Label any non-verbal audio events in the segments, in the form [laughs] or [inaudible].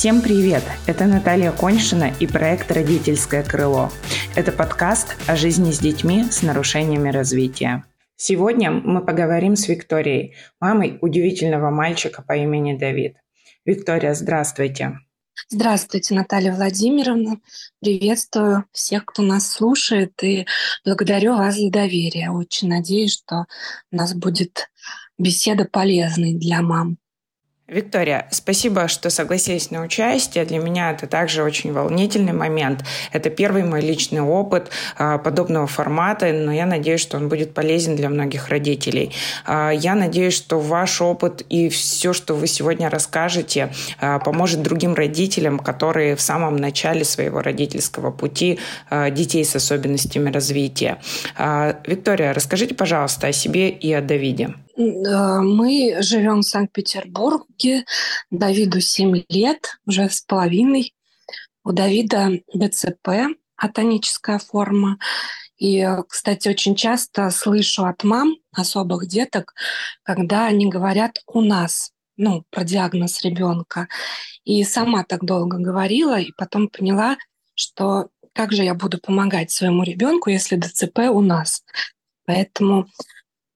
Всем привет! Это Наталья Коньшина и проект «Родительское крыло». Это подкаст о жизни с детьми с нарушениями развития. Сегодня мы поговорим с Викторией, мамой удивительного мальчика по имени Давид. Виктория, здравствуйте. Здравствуйте, Наталья Владимировна. Приветствую всех, кто нас слушает, и благодарю вас за доверие. Очень надеюсь, что у нас будет беседа полезной для мам. Виктория, спасибо, что согласились на участие. Для меня это также очень волнительный момент. Это первый мой личный опыт а, подобного формата, но я надеюсь, что он будет полезен для многих родителей. А, я надеюсь, что ваш опыт и все, что вы сегодня расскажете, а, поможет другим родителям, которые в самом начале своего родительского пути детей с особенностями развития. Виктория, расскажите, пожалуйста, о себе и о Давиде. Мы живем в Санкт-Петербурге. Давиду 7 лет, уже с половиной. У Давида ДЦП, атоническая форма. И, кстати, очень часто слышу от мам особых деток, когда они говорят «у нас», ну, про диагноз ребенка. И сама так долго говорила, и потом поняла, что как же я буду помогать своему ребенку, если ДЦП у нас. Поэтому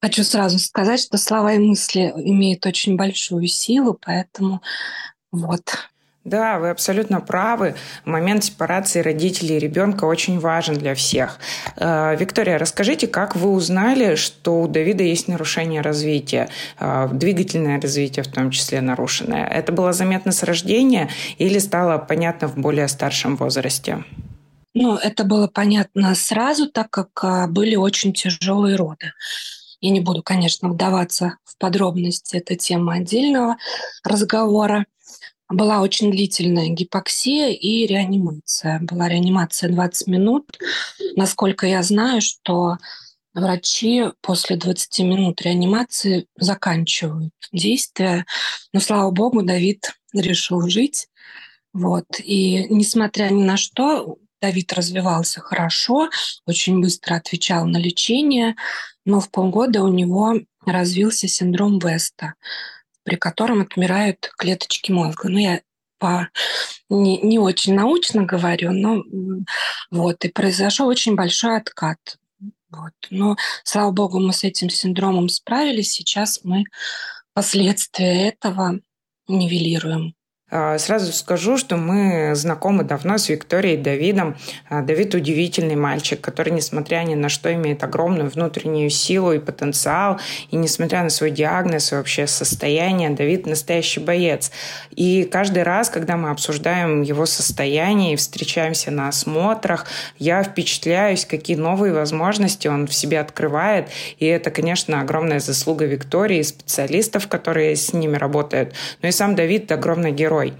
Хочу сразу сказать, что слова и мысли имеют очень большую силу, поэтому вот. Да, вы абсолютно правы. Момент сепарации родителей и ребенка очень важен для всех. Э, Виктория, расскажите, как вы узнали, что у Давида есть нарушение развития, э, двигательное развитие в том числе нарушенное? Это было заметно с рождения или стало понятно в более старшем возрасте? Ну, это было понятно сразу, так как э, были очень тяжелые роды. Я не буду, конечно, вдаваться в подробности, это тема отдельного разговора. Была очень длительная гипоксия и реанимация. Была реанимация 20 минут. Насколько я знаю, что врачи после 20 минут реанимации заканчивают действие. Но, слава богу, Давид решил жить. Вот. И несмотря ни на что, Давид развивался хорошо, очень быстро отвечал на лечение, но в полгода у него развился синдром Веста, при котором отмирают клеточки мозга. Ну, я по не, не очень научно говорю, но вот, и произошел очень большой откат. Вот. Но, слава богу, мы с этим синдромом справились. Сейчас мы последствия этого нивелируем. А, сразу скажу, что мы знакомы давно с Викторией Давидом. А, Давид удивительный мальчик, который, несмотря ни на что, имеет огромную внутреннюю силу и потенциал. И несмотря на свой диагноз и вообще состояние, Давид настоящий боец. И каждый раз, когда мы обсуждаем его состояние и встречаемся на осмотрах, я впечатляюсь, какие новые возможности он в себе открывает. И это, конечно, огромная заслуга Виктории и специалистов, которые с ними работают. Но и сам Давид – огромный герой второй.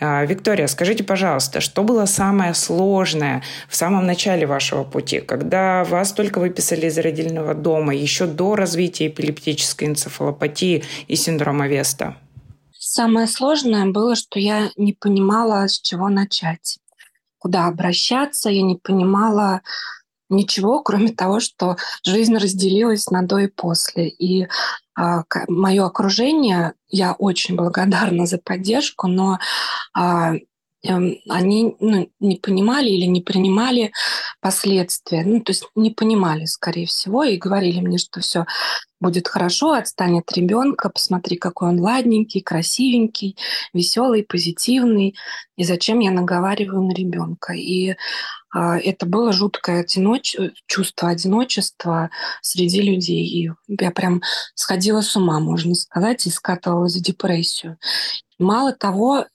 А, Виктория, скажите, пожалуйста, что было самое сложное в самом начале вашего пути, когда вас только выписали из родильного дома, еще до развития эпилептической энцефалопатии и синдрома Веста? Самое сложное было, что я не понимала, с чего начать, куда обращаться, я не понимала, ничего, кроме того, что жизнь разделилась на до и после. И а, мое окружение, я очень благодарна за поддержку, но а, они ну, не понимали или не принимали последствия, ну, то есть не понимали, скорее всего, и говорили мне, что все будет хорошо, отстанет ребенка, посмотри, какой он ладненький, красивенький, веселый, позитивный, и зачем я наговариваю на ребенка. И а, это было жуткое одиноч... чувство одиночества среди людей. И я прям сходила с ума, можно сказать, и скатывалась в депрессию. Мало того,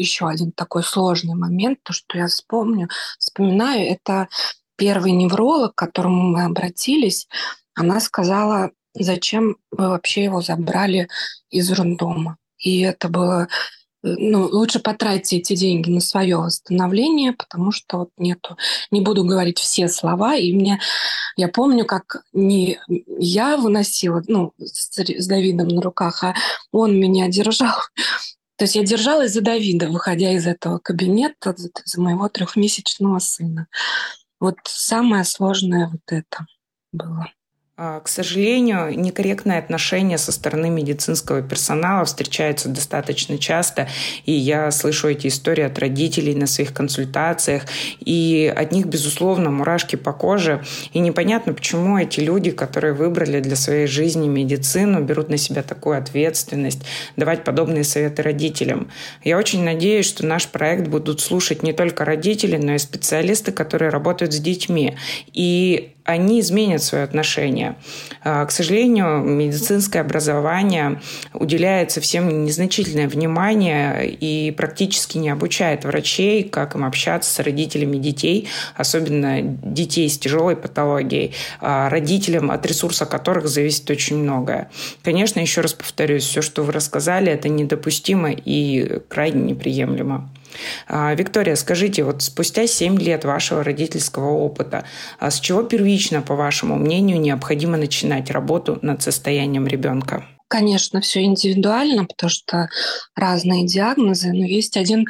еще один такой сложный момент, то, что я вспомню, вспоминаю, это первый невролог, к которому мы обратились, она сказала, зачем вы вообще его забрали из роддома. И это было ну, лучше потратьте эти деньги на свое восстановление, потому что вот нету, не буду говорить все слова, и мне, я помню, как не я выносила, ну, с, с Давидом на руках, а он меня [laughs] держал, то есть я держалась за Давида, выходя из этого кабинета, за моего трехмесячного сына. Вот самое сложное вот это было. А, к сожалению, некорректное отношение со стороны медицинского персонала встречается достаточно часто, и я слышу эти истории от родителей на своих консультациях, и от них, безусловно, мурашки по коже, и непонятно, почему эти люди, которые выбрали для своей жизни медицину, берут на себя такую ответственность, давать подобные советы родителям. Я очень надеюсь, что наш проект будут слушать не только родители, но и специалисты, которые работают с детьми. И они изменят свое отношение. А, к сожалению, медицинское образование уделяет совсем незначительное внимание и практически не обучает врачей, как им общаться с родителями детей, особенно детей с тяжелой патологией, а, родителям, от ресурса которых зависит очень многое. Конечно, еще раз повторюсь, все, что вы рассказали, это недопустимо и крайне неприемлемо. А, Виктория, скажите, вот спустя 7 лет вашего родительского опыта, а с чего первично, по вашему мнению, необходимо начинать работу над состоянием ребенка? Конечно, все индивидуально, потому что разные диагнозы, но есть один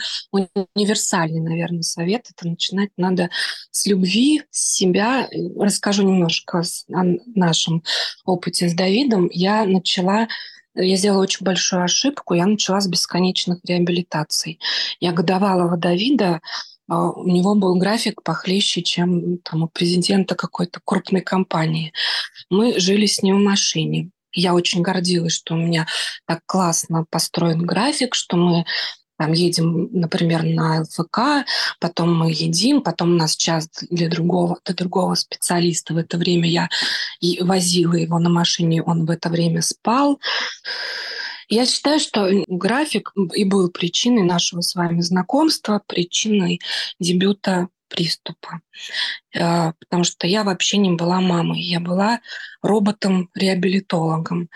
универсальный, наверное, совет. Это начинать надо с любви, с себя. Расскажу немножко о нашем опыте с Давидом. Я начала я сделала очень большую ошибку. Я начала с бесконечных реабилитаций. Я годовалого Давида а, у него был график похлеще, чем там, у президента какой-то крупной компании. Мы жили с ним в машине. Я очень гордилась, что у меня так классно построен график, что мы там едем, например, на ЛФК, потом мы едим, потом нас час для другого, для другого специалиста. В это время я возила его на машине, он в это время спал. Я считаю, что график и был причиной нашего с вами знакомства, причиной дебюта приступа. Э, потому что я вообще не была мамой, я была роботом-реабилитологом.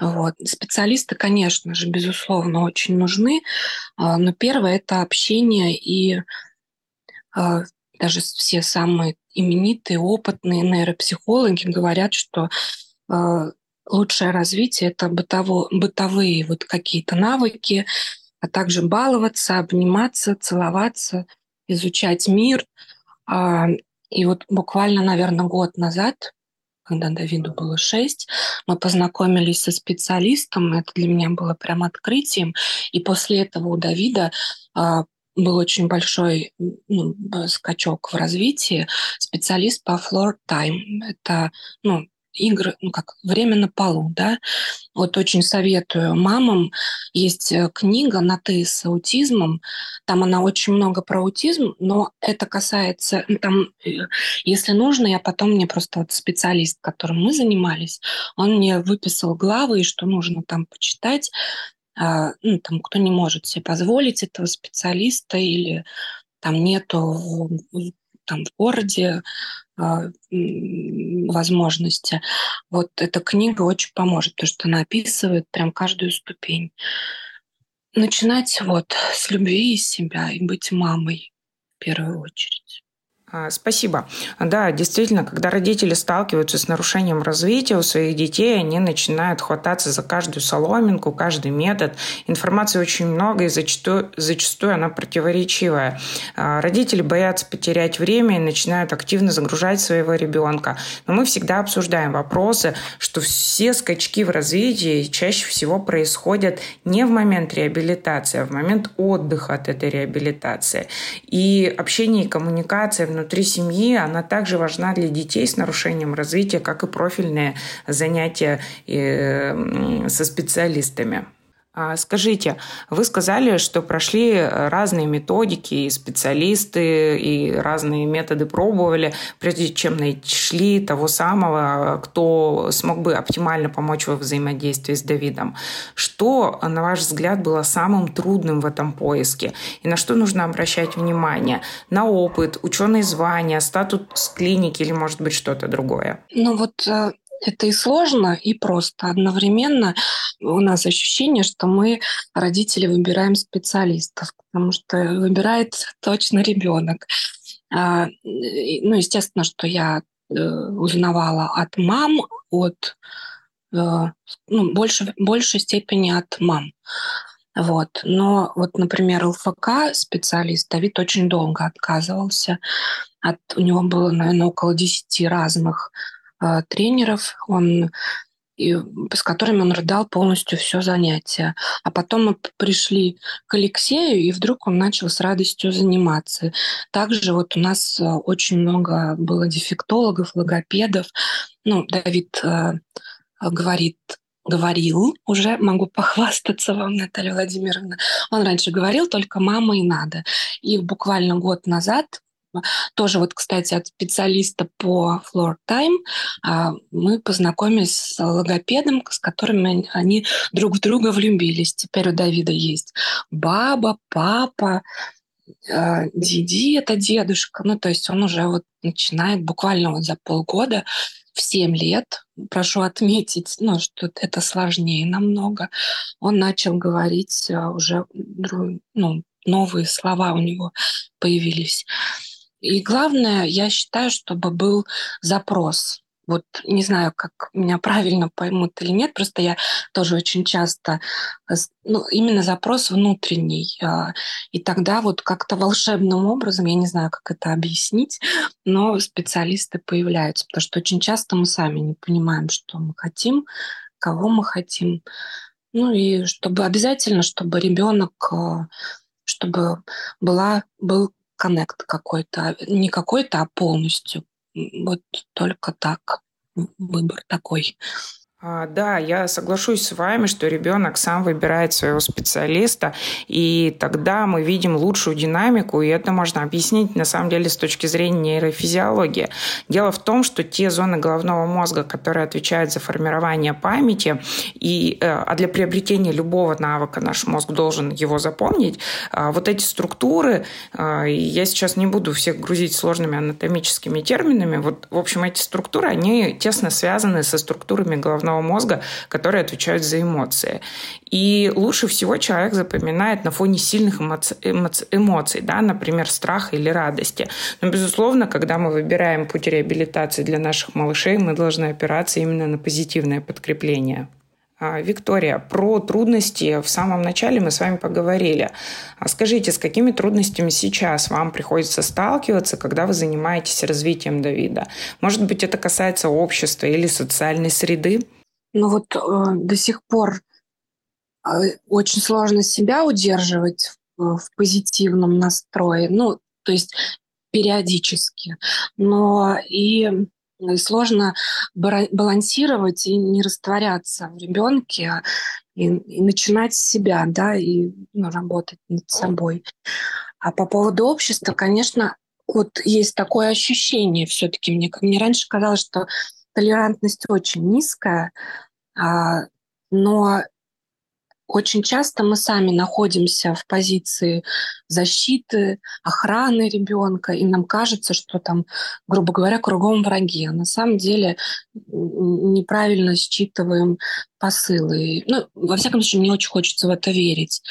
Вот. Специалисты, конечно же, безусловно, очень нужны, а, но первое – это общение и а, даже все самые именитые, опытные нейропсихологи говорят, что а, лучшее развитие – это бытово, бытовые вот какие-то навыки, а также баловаться, обниматься, целоваться, изучать мир. И вот буквально, наверное, год назад когда Давиду было шесть, мы познакомились со специалистом, это для меня было прям открытием, и после этого у Давида а, был очень большой ну, скачок в развитии. Специалист по floor time. Это ну, игры, ну как время на полу, да. Вот очень советую мамам. Есть э, книга на ты с аутизмом. Там она очень много про аутизм, но это касается, там, э, если нужно, я потом мне просто вот специалист, которым мы занимались, он мне выписал главы, и что нужно там почитать. А, ну, там, кто не может себе позволить этого специалиста или там нету там в городе а, возможности. Вот эта книга очень поможет, потому что она описывает прям каждую ступень. Начинать вот с любви из себя и быть мамой в первую очередь. А, спасибо. Да, действительно, когда родители сталкиваются с нарушением развития у своих детей, они начинают хвататься за каждую соломинку, каждый метод. Информации очень много, и зачастую, зачастую она противоречивая. А, родители боятся потерять время и начинают активно загружать своего ребенка. Но мы всегда обсуждаем вопросы, что все скачки в развитии чаще всего происходят не в момент реабилитации, а в момент отдыха от этой реабилитации. И общение и коммуникация внутри семьи, она также важна для детей с нарушением развития, как и профильные занятия э, со специалистами. А скажите, вы сказали, что прошли разные методики, и специалисты, и разные методы пробовали, прежде чем нашли того самого, кто смог бы оптимально помочь во взаимодействии с Давидом. Что, на ваш взгляд, было самым трудным в этом поиске? И на что нужно обращать внимание? На опыт, ученые звания, статус клиники или, может быть, что-то другое? Ну вот э, это и сложно, и просто. Одновременно у нас ощущение, что мы, родители, выбираем специалистов, потому что выбирает точно ребенок. А, ну, естественно, что я э, узнавала от мам, от э, ну, больше, большей степени от мам. Вот. Но вот, например, ЛФК специалист Давид очень долго отказывался. От, у него было, наверное, около 10 разных тренеров, он и с которыми он рыдал полностью все занятие. А потом мы пришли к Алексею, и вдруг он начал с радостью заниматься. Также вот у нас очень много было дефектологов, логопедов. Ну, Давид э, говорит, говорил уже, могу похвастаться вам, Наталья Владимировна. Он раньше говорил только «мама и надо». И буквально год назад тоже вот, кстати, от специалиста по Floor Time а, мы познакомились с логопедом, с которым они друг в друга влюбились. Теперь у Давида есть баба, папа, а, Диди – это дедушка. Ну, то есть он уже вот начинает буквально вот за полгода в 7 лет, прошу отметить, ну, что это сложнее намного, он начал говорить а, уже ну, новые слова у него появились. И главное, я считаю, чтобы был запрос вот не знаю, как меня правильно поймут или нет, просто я тоже очень часто, ну, именно запрос внутренний. А, и тогда вот как-то волшебным образом, я не знаю, как это объяснить, но специалисты появляются, потому что очень часто мы сами не понимаем, что мы хотим, кого мы хотим. Ну и чтобы обязательно, чтобы ребенок, а, чтобы была, был коннект какой-то, не какой-то, а полностью вот только так выбор такой. А, да, я соглашусь с вами, что ребенок сам выбирает своего специалиста, и тогда мы видим лучшую динамику, и это можно объяснить на самом деле с точки зрения нейрофизиологии. Дело в том, что те зоны головного мозга, которые отвечают за формирование памяти, и, э, а для приобретения любого навыка наш мозг должен его запомнить, а, вот эти структуры, а, я сейчас не буду всех грузить сложными анатомическими терминами, вот, в общем, эти структуры, они тесно связаны со структурами головного головного мозга, которые отвечают за эмоции. И лучше всего человек запоминает на фоне сильных эмоций, да, например, страха или радости. Но, безусловно, когда мы выбираем путь реабилитации для наших малышей, мы должны опираться именно на позитивное подкрепление. А, Виктория, про трудности в самом начале мы с вами поговорили. А скажите, с какими трудностями сейчас вам приходится сталкиваться, когда вы занимаетесь развитием Давида? Может быть, это касается общества или социальной среды? Ну вот э, до сих пор э, очень сложно себя удерживать в, в позитивном настрое. Ну, то есть периодически. Но и сложно балансировать и не растворяться в ребенке и, и начинать с себя, да, и ну, работать над собой. А по поводу общества, конечно, вот есть такое ощущение все-таки. Мне, мне раньше казалось, что толерантность очень низкая, но очень часто мы сами находимся в позиции защиты, охраны ребенка, и нам кажется, что там, грубо говоря, кругом враги. А на самом деле неправильно считываем посылы. Ну, во всяком случае, мне очень хочется в это верить.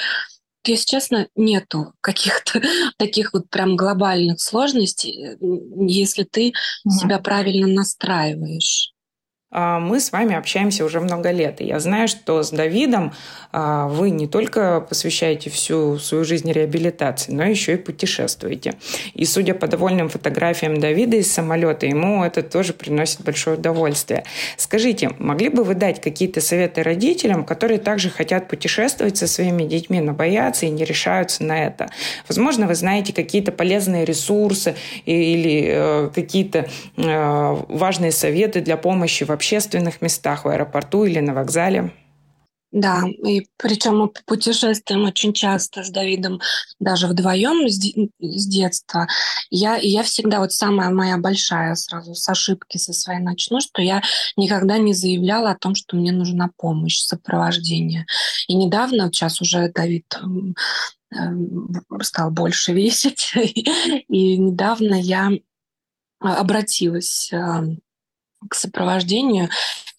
Если честно, нету каких-то [laughs] таких вот прям глобальных сложностей, если ты mm-hmm. себя правильно настраиваешь. А, мы с вами общаемся уже много лет. И я знаю, что с Давидом а, вы не только посвящаете всю свою жизнь реабилитации, но еще и путешествуете. И судя по довольным фотографиям Давида из самолета, ему это тоже приносит большое удовольствие. Скажите, могли бы вы дать какие-то советы родителям, которые также хотят путешествовать со своими детьми, но боятся и не решаются на это? Возможно, вы знаете какие-то полезные ресурсы или э, какие-то э, важные советы для помощи в общественных местах, в аэропорту или на вокзале. Да, и причем мы путешествуем очень часто с Давидом, даже вдвоем с, с детства. Я, я всегда, вот самая моя большая сразу с ошибки со своей начну, что я никогда не заявляла о том, что мне нужна помощь, сопровождение. И недавно, сейчас уже Давид стал больше [laughs] весить, и недавно я обратилась к сопровождению.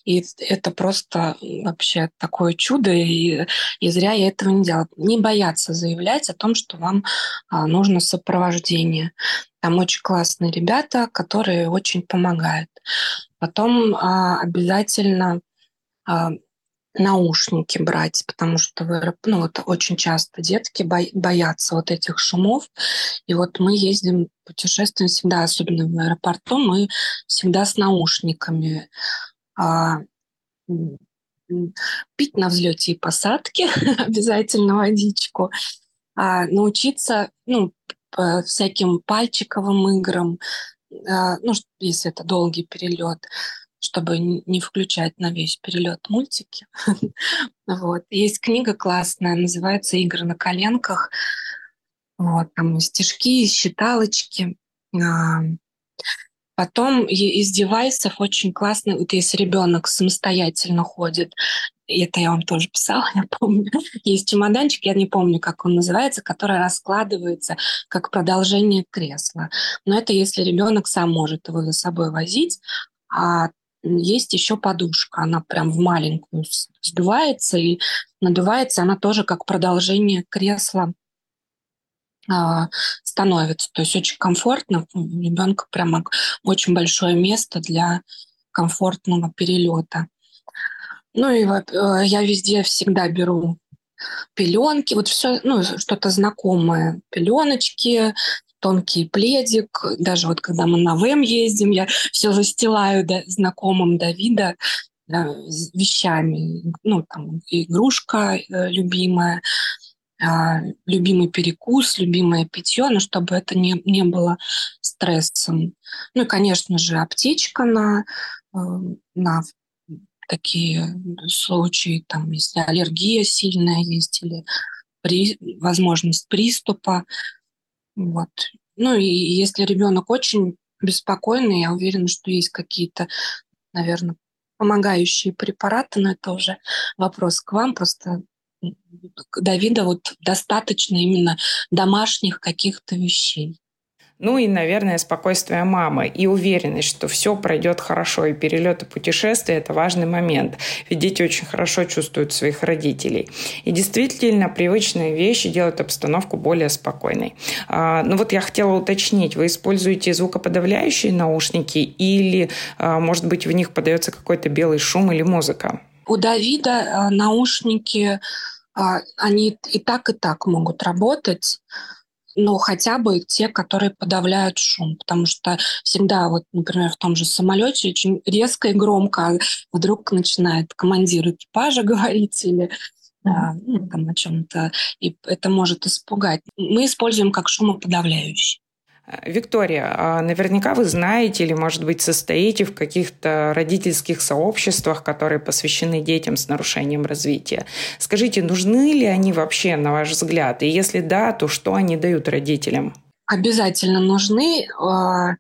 И это просто вообще такое чудо, и, и зря я этого не делала. Не бояться заявлять о том, что вам а, нужно сопровождение. Там очень классные ребята, которые очень помогают. Потом а, обязательно а, наушники брать, потому что в ну, вот очень часто детки боятся вот этих шумов. И вот мы ездим, путешествуем всегда, особенно в аэропорту, мы всегда с наушниками. А, пить на взлете и посадке, [laughs] обязательно водичку, а, научиться ну, всяким пальчиковым играм, а, ну, если это долгий перелет, чтобы не включать на весь перелет мультики. [laughs] вот. Есть книга классная, называется «Игры на коленках». Вот, там стишки, считалочки. А, потом из девайсов очень классно, вот если ребенок самостоятельно ходит, это я вам тоже писала, [laughs] я помню. Есть чемоданчик, я не помню, как он называется, который раскладывается как продолжение кресла. Но это если ребенок сам может его за собой возить, а есть еще подушка, она прям в маленькую сдувается и надувается, она тоже как продолжение кресла а, становится. То есть очень комфортно, у ребенка прямо очень большое место для комфортного перелета. Ну и э, я везде всегда беру пеленки, вот все, ну, что-то знакомое. Пеленочки, тонкий пледик. Даже вот когда мы на ВМ ездим, я все застилаю да, знакомым Давида да, вещами. Ну, там игрушка э, любимая, э, любимый перекус, любимое питье, но чтобы это не, не было стрессом. Ну и, конечно же, аптечка на, э, на такие случаи, там, если аллергия сильная есть или при, возможность приступа. Вот. Ну и если ребенок очень беспокойный, я уверена, что есть какие-то, наверное, помогающие препараты, но это уже вопрос к вам. Просто Давида вот достаточно именно домашних каких-то вещей. Ну и, наверное, спокойствие мамы и уверенность, что все пройдет хорошо, и перелет и путешествие – это важный момент. Ведь дети очень хорошо чувствуют своих родителей. И действительно, привычные вещи делают обстановку более спокойной. А, ну вот я хотела уточнить, вы используете звукоподавляющие наушники или, а, может быть, в них подается какой-то белый шум или музыка? У Давида а, наушники они и так, и так могут работать но хотя бы те, которые подавляют шум, потому что всегда, вот, например, в том же самолете очень резко и громко вдруг начинает командир экипажа [laughs] говорить или ну, там о чем-то, и это может испугать. Мы используем как шумоподавляющий. Виктория, а наверняка вы знаете или, может быть, состоите в каких-то родительских сообществах, которые посвящены детям с нарушением развития. Скажите, нужны ли они вообще, на ваш взгляд? И если да, то что они дают родителям? Обязательно нужны. А,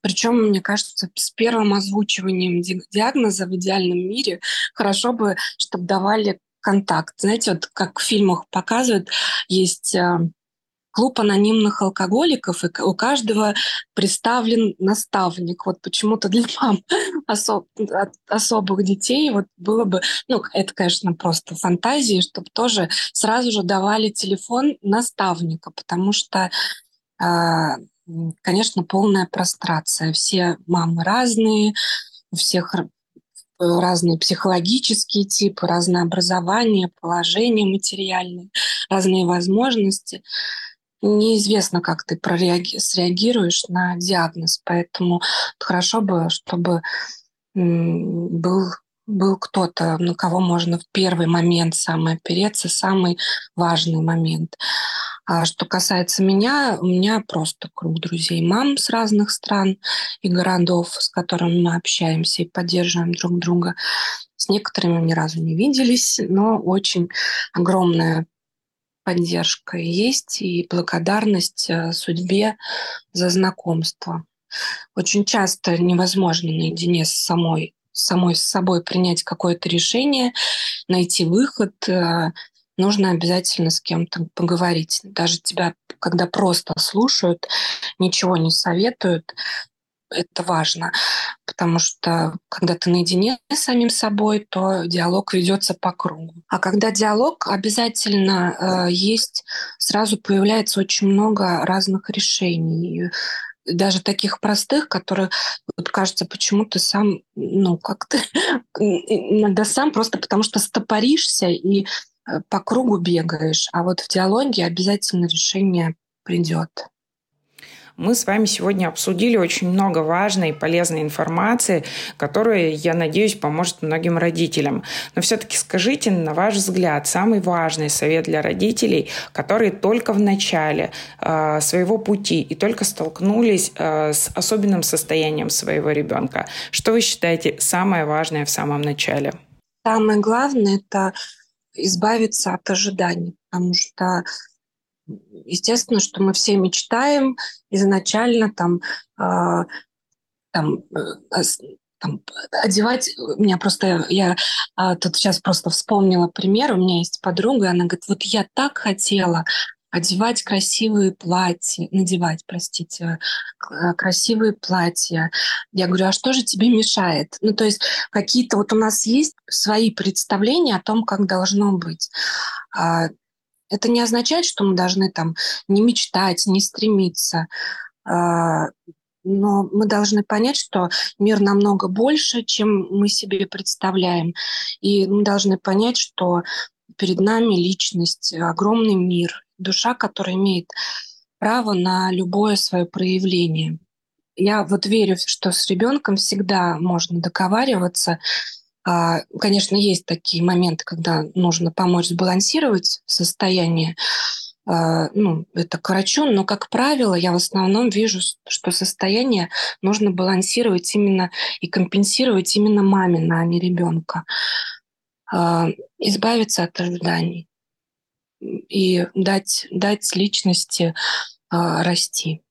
Причем, мне кажется, с первым озвучиванием диагноза в идеальном мире хорошо бы, чтобы давали контакт. Знаете, вот как в фильмах показывают, есть а, клуб анонимных алкоголиков, и у каждого представлен наставник. Вот почему-то для [laughs] мам особ, особых детей вот было бы, ну, это, конечно, просто фантазии, чтобы тоже сразу же давали телефон наставника, потому что а, конечно, полная прострация. Все мамы разные, у всех разные психологические типы, разное образование, положение материальное, разные возможности неизвестно, как ты среагируешь на диагноз, поэтому хорошо бы, чтобы был был кто-то, на кого можно в первый момент самый опереться, самый важный момент. А что касается меня, у меня просто круг друзей, мам с разных стран и городов, с которыми мы общаемся и поддерживаем друг друга. С некоторыми ни разу не виделись, но очень огромная поддержка есть и благодарность э, судьбе за знакомство. Очень часто невозможно наедине с самой, самой с собой принять какое-то решение, найти выход. Э, нужно обязательно с кем-то поговорить. Даже тебя, когда просто слушают, ничего не советуют, это важно, потому что когда ты наедине с самим собой, то диалог ведется по кругу. А когда диалог, обязательно э, есть, сразу появляется очень много разных решений. даже таких простых, которые, вот кажется, почему ты сам, ну, как ты, [laughs] иногда сам просто потому что стопоришься и э, по кругу бегаешь, а вот в диалоге обязательно решение придет. Мы с вами сегодня обсудили очень много важной и полезной информации, которая, я надеюсь, поможет многим родителям. Но все-таки скажите, на ваш взгляд, самый важный совет для родителей, которые только в начале э, своего пути и только столкнулись э, с особенным состоянием своего ребенка. Что вы считаете самое важное в самом начале? Самое главное – это избавиться от ожиданий, потому что естественно, что мы все мечтаем изначально там, э, там, э, там одевать. У меня просто я э, тут сейчас просто вспомнила пример. У меня есть подруга, и она говорит, вот я так хотела одевать красивые платья, надевать, простите, э, красивые платья. Я говорю, а что же тебе мешает? Ну, то есть какие-то вот у нас есть свои представления о том, как должно быть. Это не означает, что мы должны там не мечтать, не стремиться. А, но мы должны понять, что мир намного больше, чем мы себе представляем. И мы должны понять, что перед нами личность, огромный мир, душа, которая имеет право на любое свое проявление. Я вот верю, что с ребенком всегда можно договариваться, конечно, есть такие моменты, когда нужно помочь сбалансировать состояние. А, ну, это к врачу, но, как правило, я в основном вижу, что состояние нужно балансировать именно и компенсировать именно мамина, а не ребенка. А, избавиться от ожиданий и дать, дать личности расти.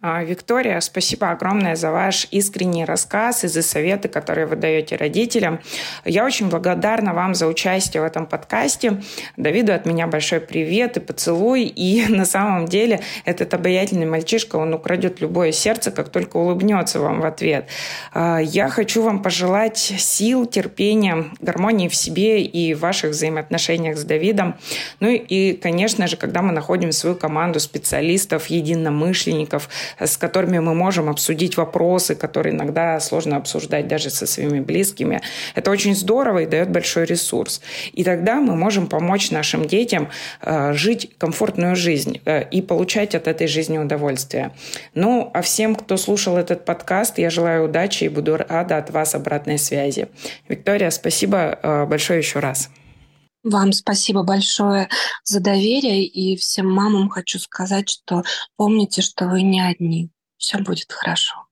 А, Виктория, спасибо огромное за ваш искренний рассказ и за советы, которые вы даете родителям. Я очень благодарна вам за участие в этом подкасте. Давиду от меня большой привет и поцелуй. И [laughs] на самом деле этот обаятельный мальчишка, он украдет любое сердце, как только улыбнется вам в ответ. А, я хочу вам пожелать сил, терпения, гармонии в себе и в ваших взаимоотношениях с Давидом. Ну и, конечно же, когда мы находим свою команду специалистов, единомышленников, с которыми мы можем обсудить вопросы, которые иногда сложно обсуждать даже со своими близкими. Это очень здорово и дает большой ресурс. И тогда мы можем помочь нашим детям э, жить комфортную жизнь э, и получать от этой жизни удовольствие. Ну, а всем, кто слушал этот подкаст, я желаю удачи и буду рада от вас обратной связи. Виктория, спасибо э, большое еще раз. Вам спасибо большое за доверие, и всем мамам хочу сказать, что помните, что вы не одни. Все будет хорошо.